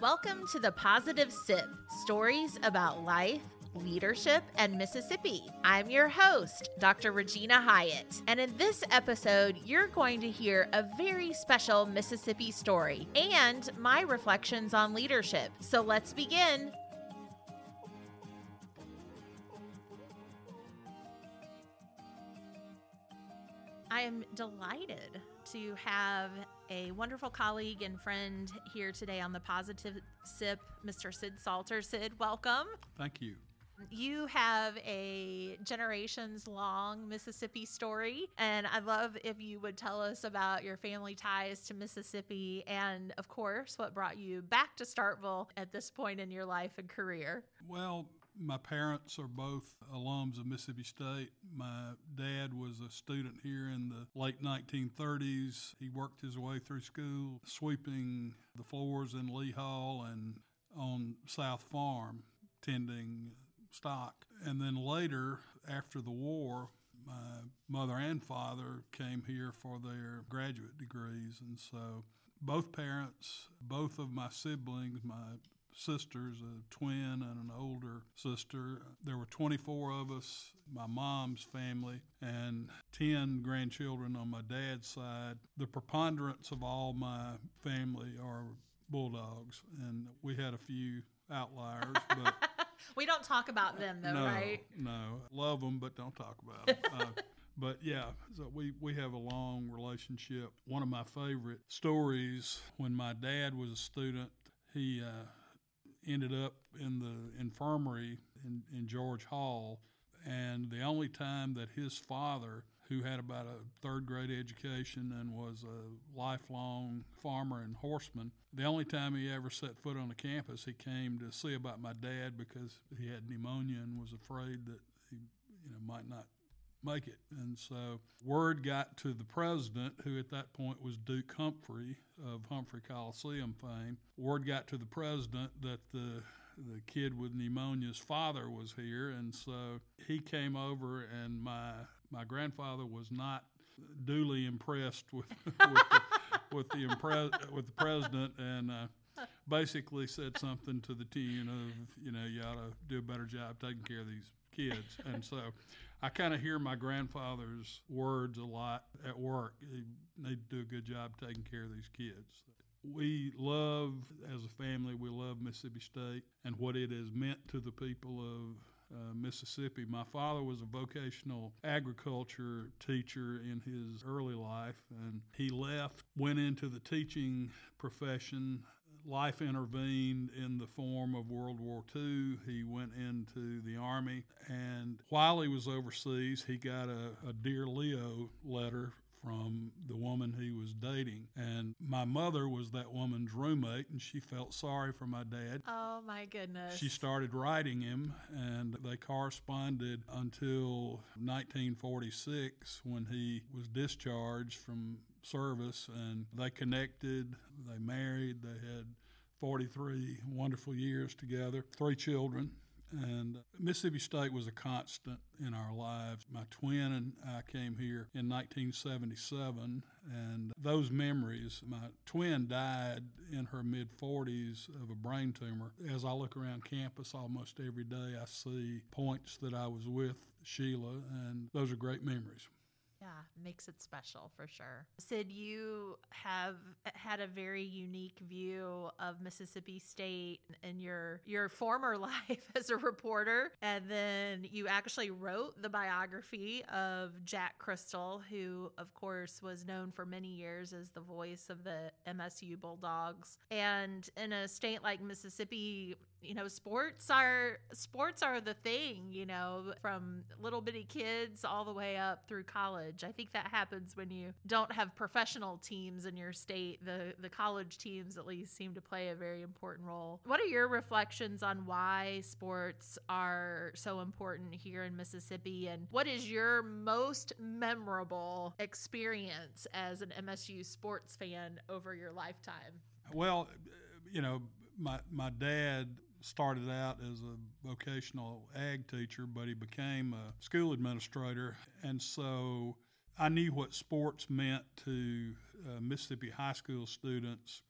Welcome to the Positive Sip stories about life, leadership, and Mississippi. I'm your host, Dr. Regina Hyatt. And in this episode, you're going to hear a very special Mississippi story and my reflections on leadership. So let's begin. I am delighted to have a wonderful colleague and friend here today on the Positive Sip, Mr. Sid Salter. Sid, welcome. Thank you. You have a generations long Mississippi story, and I'd love if you would tell us about your family ties to Mississippi and, of course, what brought you back to Starkville at this point in your life and career. Well, my parents are both alums of Mississippi State. My dad was a student here in the late 1930s. He worked his way through school, sweeping the floors in Lee Hall and on South Farm, tending stock. And then later, after the war, my mother and father came here for their graduate degrees. And so both parents, both of my siblings, my sisters, a twin and an older sister. There were 24 of us, my mom's family, and 10 grandchildren on my dad's side. The preponderance of all my family are bulldogs, and we had a few outliers, but. we don't talk about them though, no, right? No, love them, but don't talk about them. uh, but yeah, so we, we have a long relationship. One of my favorite stories when my dad was a student, he uh, ended up in the infirmary in, in George Hall. And the only time that his father, who had about a third grade education and was a lifelong farmer and horseman, the only time he ever set foot on the campus, he came to see about my dad because he had pneumonia and was afraid that he you know, might not make it. And so word got to the president, who at that point was Duke Humphrey of Humphrey Coliseum fame. Word got to the president that the the kid with pneumonia's father was here, and so he came over, and my my grandfather was not duly impressed with with, the, with the with the president, and. Uh, basically said something to the tune of, you know, you ought to do a better job taking care of these kids. And so I kind of hear my grandfather's words a lot at work. They, do a good job taking care of these kids. We love, as a family, we love Mississippi State and what it has meant to the people of uh, Mississippi. My father was a vocational agriculture teacher in his early life, and he left, went into the teaching profession life intervened in the form of World War II. He went into the Army, and while he was overseas, he got a, a Dear Leo letter from the woman he was dating. And my mother was that woman's roommate, and she felt sorry for my dad. Oh, my goodness. She started writing him, and they corresponded until 1946 when he was discharged from service, and they connected, they married, they had 43 wonderful years together, three children. And Mississippi State was a constant in our lives. My twin and I came here in 1977, and those memories, my twin died in her mid 40s of a brain tumor. As I look around campus almost every day, I see points that I was with Sheila, and those are great memories. Yeah, makes it special for sure. Sid, you have had a very unique view of Mississippi State in your your former life as a reporter, and then you actually wrote the biography of Jack Cristil, who of course was known for many years as the voice of the MSU Bulldogs. And in a state like Mississippi, you know sports are sports are the thing you know from little bitty kids all the way up through college. I think that happens when you don't have professional teams in your state. The the college teams at least seem to play a very important role. What are your reflections on why sports are so important here in mississippi? And what is your most memorable experience as an msu sports fan over your lifetime? Well you know my my dad started out as a vocational ag teacher, but he became a school administrator. And so I knew what sports meant to uh, Mississippi high school students.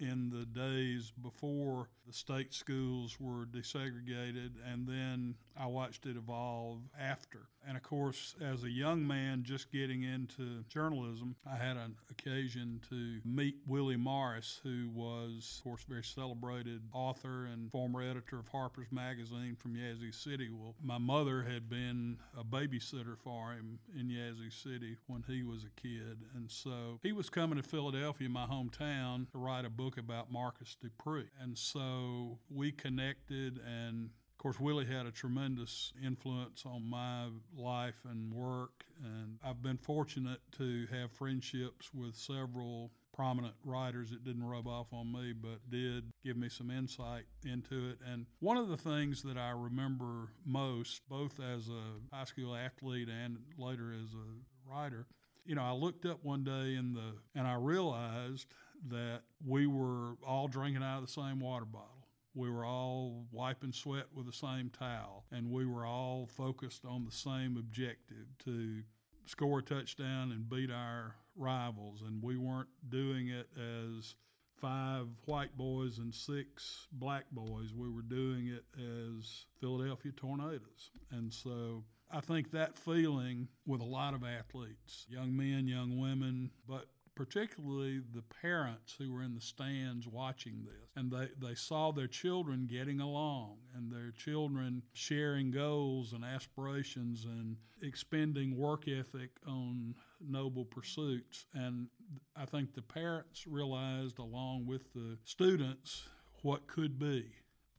in the days before the state schools were desegregated, and then I watched it evolve after. And of course, as a young man just getting into journalism, I had an occasion to meet Willie Morris, who was, of course, very celebrated author and former editor of Harper's Magazine from Yazoo City. Well, my mother had been a babysitter for him in Yazoo City when he was a kid. And so he was coming to Philadelphia, my hometown, to write a book about Marcus Dupree. And so we connected and course, Willie had a tremendous influence on my life and work, and I've been fortunate to have friendships with several prominent writers. It didn't rub off on me, but did give me some insight into it. And one of the things that I remember most, both as a high school athlete and later as a writer, you know, I looked up one day in the, and I realized that we were all drinking out of the same water bottle. We were all wiping sweat with the same towel, and we were all focused on the same objective to score a touchdown and beat our rivals. And we weren't doing it as five white boys and six black boys. We were doing it as Philadelphia Tornadoes. And so I think that feeling with a lot of athletes, young men, young women, but particularly the parents who were in the stands watching this. And they, they saw their children getting along and their children sharing goals and aspirations and expending work ethic on noble pursuits. And I think the parents realized, along with the students, what could be.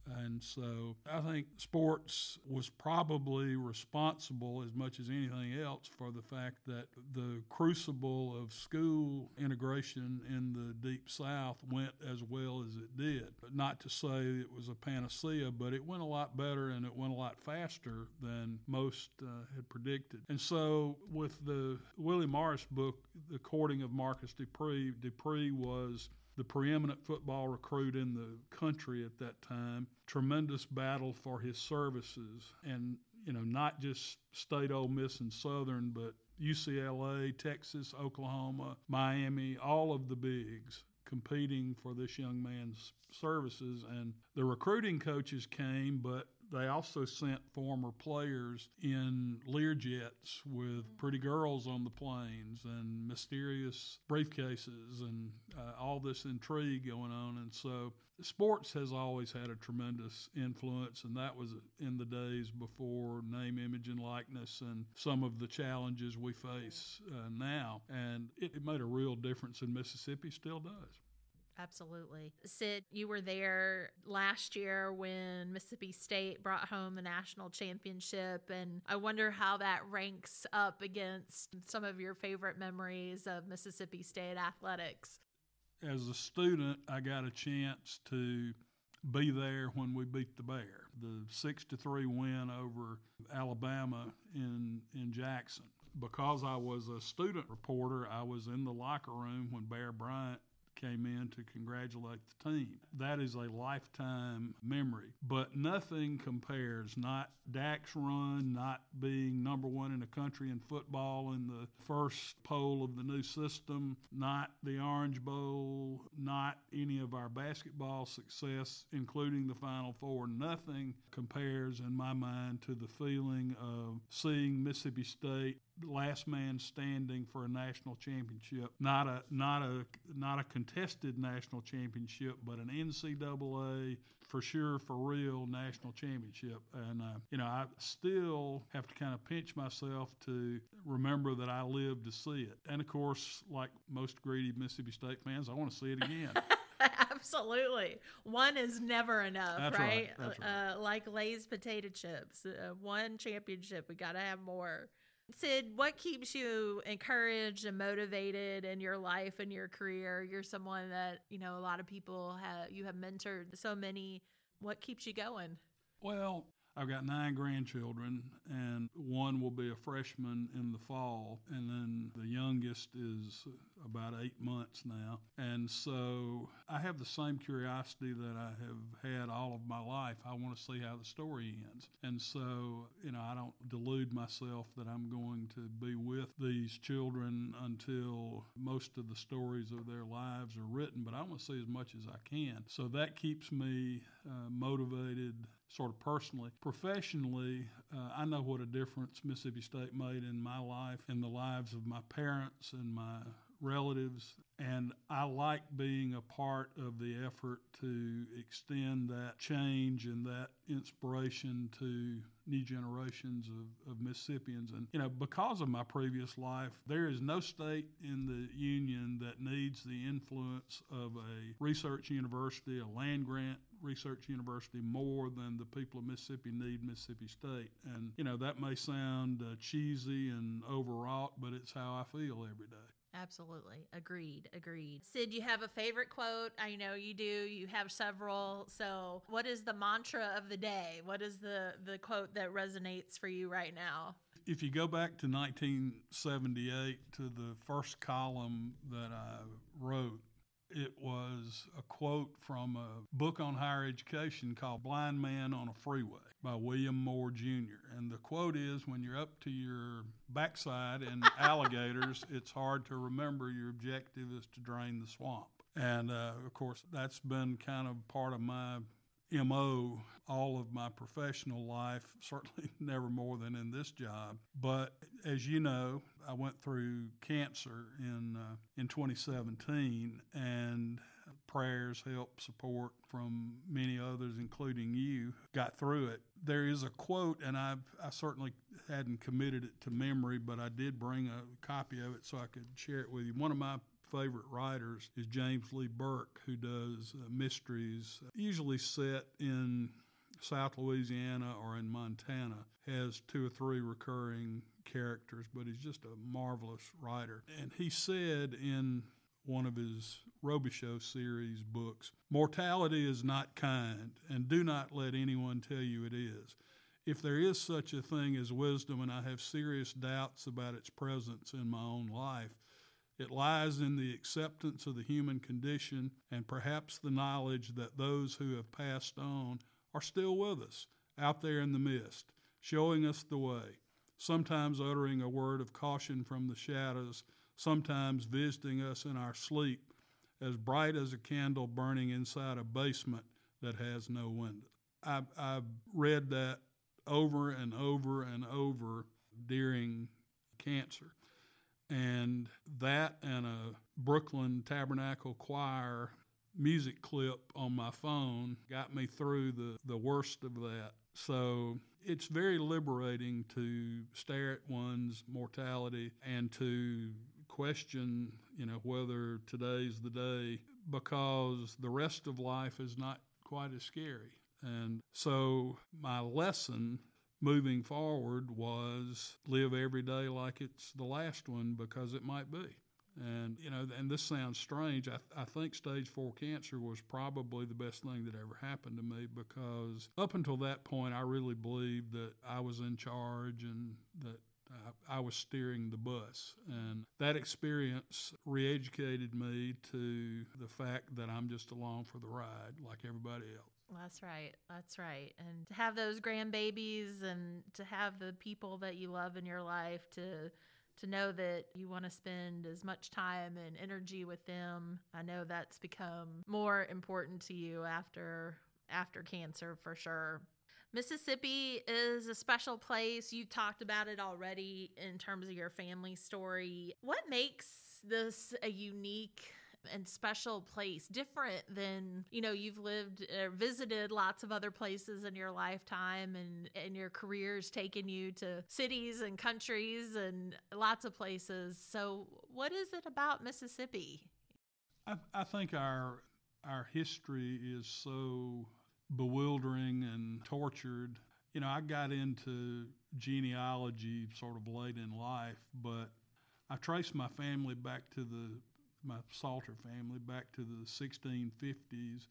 And so I think sports was probably responsible as much as anything else for the fact that the crucible of school integration in the Deep South went as well as it did. Not to say it was a panacea, but it went a lot better and it went a lot faster than most uh, had predicted. And so with the Willie Morris book, The Courting of Marcus Dupree, Dupree was the preeminent football recruit in the country at that time. Tremendous battle for his services, and you know, not just State, Ole Miss, and Southern, but UCLA, Texas, Oklahoma, Miami, all of the bigs competing for this young man's services. And the recruiting coaches came, but they also sent former players in Learjets with pretty girls on the planes and mysterious briefcases and uh, all this intrigue going on. And so sports has always had a tremendous influence, and that was in the days before name, image, and likeness and some of the challenges we face uh, now. And it, it made a real difference in Mississippi, still does. Absolutely. Sid, you were there last year when Mississippi State brought home the national championship, and I wonder how that ranks up against some of your favorite memories of Mississippi State athletics. As a student, I got a chance to be there when we beat the Bear, the six to three win over Alabama in in Jackson. Because I was a student reporter, I was in the locker room when Bear Bryant came in to congratulate the team. That is a lifetime memory, but nothing compares. Not Dak's run, not being number one in the country in football in the first poll of the new system, not the Orange Bowl, not any of our basketball success, including the Final Four. Nothing compares in my mind to the feeling of seeing Mississippi State last man standing for a national championship, not a not a not a contested national championship, but an NCAA for sure for real national championship. And uh, you know, I still have to kind of pinch myself to remember that I lived to see it. And of course, like most greedy Mississippi State fans, I want to see it again. Absolutely. One is never enough, right? right. Right. Uh, like Lay's potato chips. Uh, one championship, we got to have more. Sid, what keeps you encouraged and motivated in your life and your career? You're someone that, you know, a lot of people have, you have mentored so many. What keeps you going? Well, I've got nine grandchildren, and one will be a freshman in the fall, and then the youngest is about eight months now. And so I have the same curiosity that I have had all of my life. I want to see how the story ends. And so, you know, I don't delude myself that I'm going to be with these children until most of the stories of their lives are written, but I want to see as much as I can. So that keeps me uh, motivated sort of personally. Professionally, uh, I know what a difference Mississippi State made in my life in the lives of my parents and my relatives, and I like being a part of the effort to extend that change and that inspiration to new generations of, of Mississippians. And, you know, because of my previous life, there is no state in the Union that needs the influence of a research university, a land grant research university more than the people of Mississippi need Mississippi State. And, you know, that may sound uh, cheesy and overwrought, but it's how I feel every day. Absolutely. Agreed. Agreed. Sid, you have a favorite quote? I know you do. You have several. So, what is the mantra of the day? What is the the quote that resonates for you right now? If you go back to 1978 to the first column that I wrote, it was a quote from a book on higher education called Blind Man on a Freeway by William Moore Jr. And the quote is When you're up to your backside in alligators, it's hard to remember your objective is to drain the swamp. And uh, of course, that's been kind of part of my MO all of my professional life, certainly never more than in this job. But as you know, I went through cancer in uh, in 2017 and prayers, help, support from many others, including you, got through it. There is a quote, and I I certainly hadn't committed it to memory, but I did bring a copy of it so I could share it with you. One of my favorite writers is James Lee Burke, who does uh, mysteries, usually set in South Louisiana or in Montana. Has two or three recurring characters, but he's just a marvelous writer. And he said in one of his Robicheaux series books Mortality is not kind, and do not let anyone tell you it is. If there is such a thing as wisdom, and I have serious doubts about its presence in my own life, it lies in the acceptance of the human condition and perhaps the knowledge that those who have passed on are still with us, out there in the mist, showing us the way, sometimes uttering a word of caution from the shadows, sometimes visiting us in our sleep, as bright as a candle burning inside a basement that has no window. I've, I've read that over and over and over during cancer. And that and a Brooklyn Tabernacle Choir music clip on my phone got me through the, the worst of that. So it's very liberating to stare at one's mortality and to question, you know, whether today's the day because the rest of life is not quite as scary. And so my lesson moving forward was live every day like it's the last one because it might be. And, you know, and this sounds strange. I, I think stage four cancer was probably the best thing that ever happened to me because up until that point, I really believed that I was in charge and that I, I was steering the bus. And that experience re educated me to the fact that I'm just along for the ride like everybody else. That's right. That's right. And to have those grandbabies and to have the people that you love in your life to to know that you want to spend as much time and energy with them. I know that's become more important to you after after cancer for sure. Mississippi is a special place. You talked about it already in terms of your family story. What makes this a unique and special place, different than, you know, you've lived or visited lots of other places in your lifetime and, and your career's taken you to cities and countries and lots of places. So, what is it about Mississippi? I, I think our our history is so bewildering and tortured. You know, I got into genealogy sort of late in life, but I traced my family back to the my Salter family back to the 1650s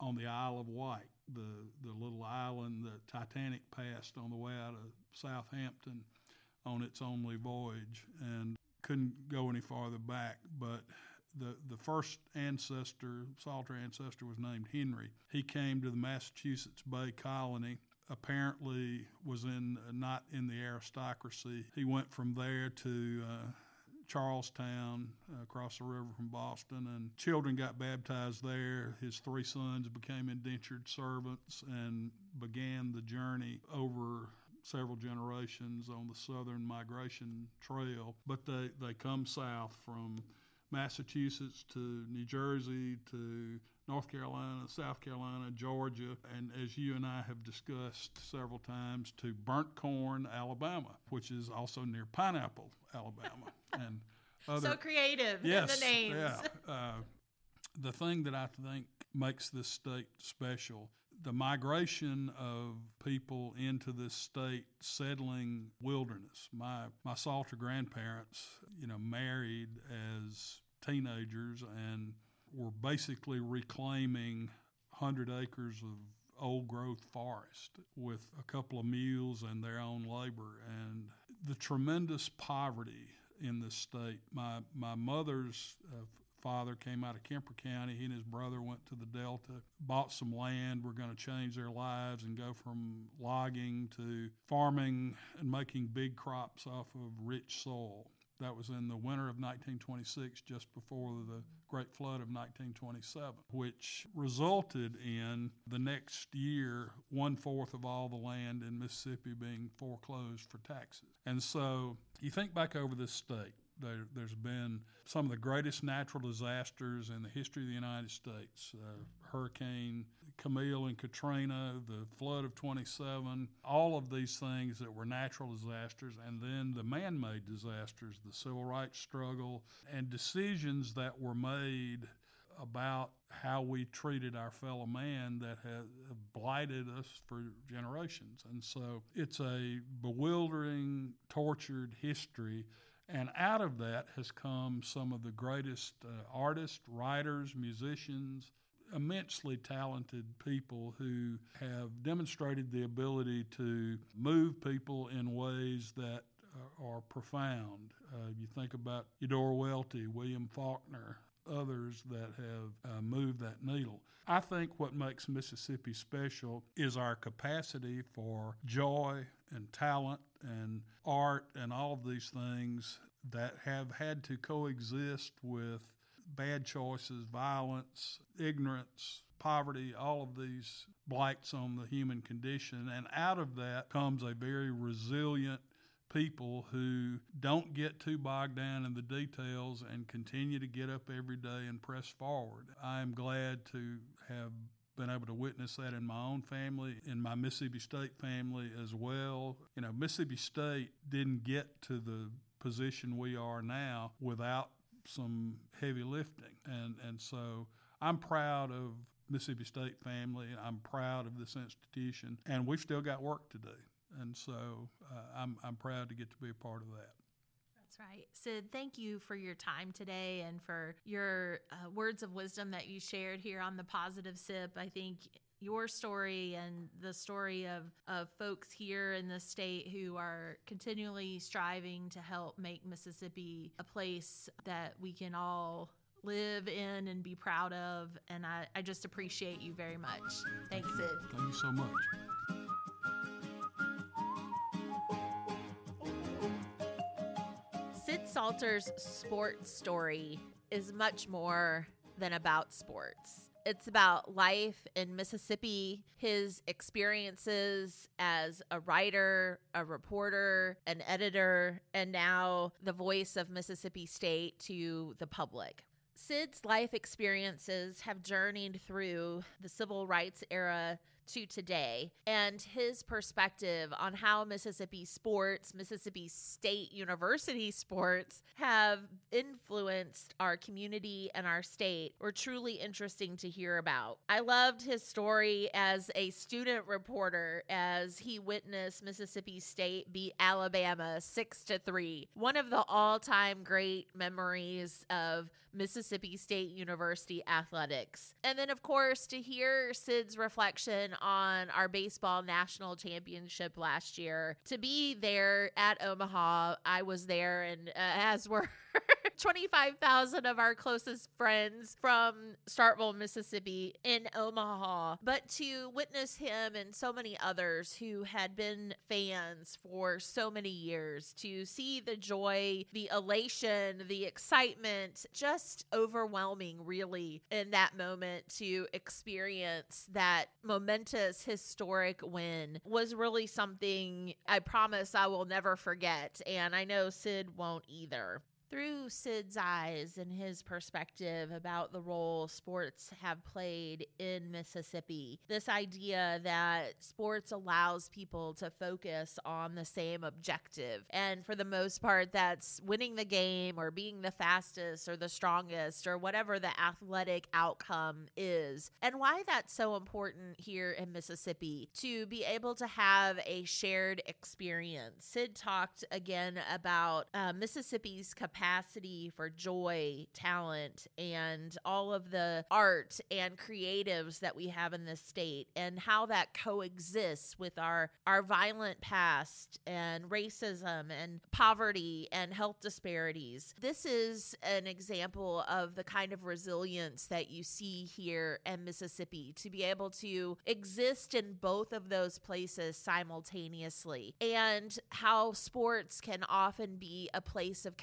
on the Isle of Wight, the, the little island that Titanic passed on the way out of Southampton on its only voyage. And couldn't go any farther back, but the, the first ancestor, Salter ancestor, was named Henry. He came to the Massachusetts Bay Colony. Apparently, was in not in the aristocracy. He went from there to uh, Charlestown, uh, across the river from Boston, and children got baptized there. His three sons became indentured servants and began the journey over several generations on the southern migration trail. But they, they come south from Massachusetts to New Jersey to North Carolina, South Carolina, Georgia, and as you and I have discussed several times, to Burnt Corn, Alabama, which is also near Pineapple, Alabama. And other, so creative yes, in the names. Yeah. Uh, the thing that I think makes this state special the migration of people into this state settling wilderness. My my Salter grandparents, you know, married as teenagers and were basically reclaiming 100 acres of old growth forest with a couple of mules and their own labor and the tremendous poverty in this state. My my mother's uh, father came out of Kemper County. He and his brother went to the Delta, bought some land. We're going to change their lives and go from logging to farming and making big crops off of rich soil. That was in the winter of 1926, just before the Great Flood of 1927, which resulted in the next year one fourth of all the land in Mississippi being foreclosed for taxes. And so you think back over this state, there, has been some of the greatest natural disasters in the history of the United States uh, Hurricane Camille and Katrina, the flood of 27, all of these things that were natural disasters, and then the man made disasters, the civil rights struggle, and decisions that were made about how we treated our fellow man that have blighted us for generations. And so it's a bewildering, tortured history and out of that has come some of the greatest uh, artists, writers, musicians, immensely talented people who have demonstrated the ability to move people in ways that uh, are profound. Uh, you think about Eudora Welty, William Faulkner, others that have uh, moved that needle. I think what makes Mississippi special is our capacity for joy and talent and art and all of these things that have had to coexist with bad choices, violence, ignorance, poverty, all of these blights on the human condition. And out of that comes a very resilient people who don't get too bogged down in the details and continue to get up every day and press forward. I am glad to have been able to witness that in my own family, in my Mississippi State family as well. You know, Mississippi State didn't get to the position we are now without some heavy lifting. And, and so I'm proud of Mississippi State family. I'm proud of this institution, and we've still got work to do. And so uh, I'm, I'm proud to get to be a part of that. That's right. Sid, thank you for your time today and for your uh, words of wisdom that you shared here on the Positive Sip. I think your story and the story of, of folks here in the state who are continually striving to help make Mississippi a place that we can all live in and be proud of. And I, I just appreciate you very much. Thanks, Sid. Thank you so much. Sid Salter's sports story is much more than about sports it's about life in Mississippi, his experiences as a writer, a reporter, an editor, and now the voice of Mississippi State to the public. Sid's life experiences have journeyed through the civil rights era to today and his perspective on how Mississippi sports, Mississippi State University sports have influenced our community and our state were truly interesting to hear about. I loved his story as a student reporter as he witnessed Mississippi State beat Alabama 6 to 3. One of the all-time great memories of Mississippi State University athletics. And then of course to hear Sid's reflection on our baseball national championship last year. To be there at Omaha, I was there, and uh, as were 25,000 of our closest friends from Starkville, Mississippi in Omaha. But to witness him and so many others who had been fans for so many years, to see the joy, the elation, the excitement, just overwhelming, really, in that moment to experience that momentous, historic win was really something I promise I will never forget. And I know Sid won't either through Sid's eyes and his perspective about the role sports have played in Mississippi, this idea that sports allows people to focus on the same objective. And for the most part, that's winning the game or being the fastest or the strongest or whatever the athletic outcome is. And why that's so important here in Mississippi to be able to have a shared experience. Sid talked again about uh, Mississippi's capacity capacity for joy, talent, and all of the art and creatives that we have in this state and how that coexists with our our violent past and racism and poverty and health disparities. This is an example of the kind of resilience that you see here in Mississippi to be able to exist in both of those places simultaneously and how sports can often be a place of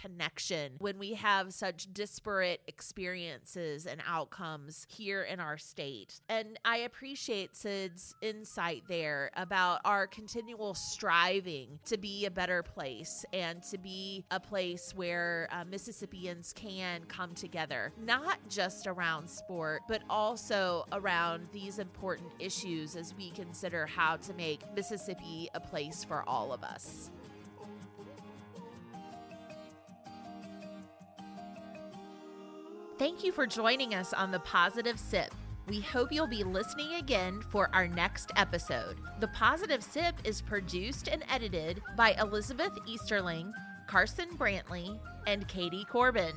connection when we have such disparate experiences and outcomes here in our state. And I appreciate Sid's insight there about our continual striving to be a better place and to be a place where uh, Mississippians can come together, not just around sport, but also around these important issues as we consider how to make Mississippi a place for all of us. Thank you for joining us on The Positive Sip. We hope you'll be listening again for our next episode. The Positive Sip is produced and edited by Elizabeth Easterling, Carson Brantley, and Katie Corbin.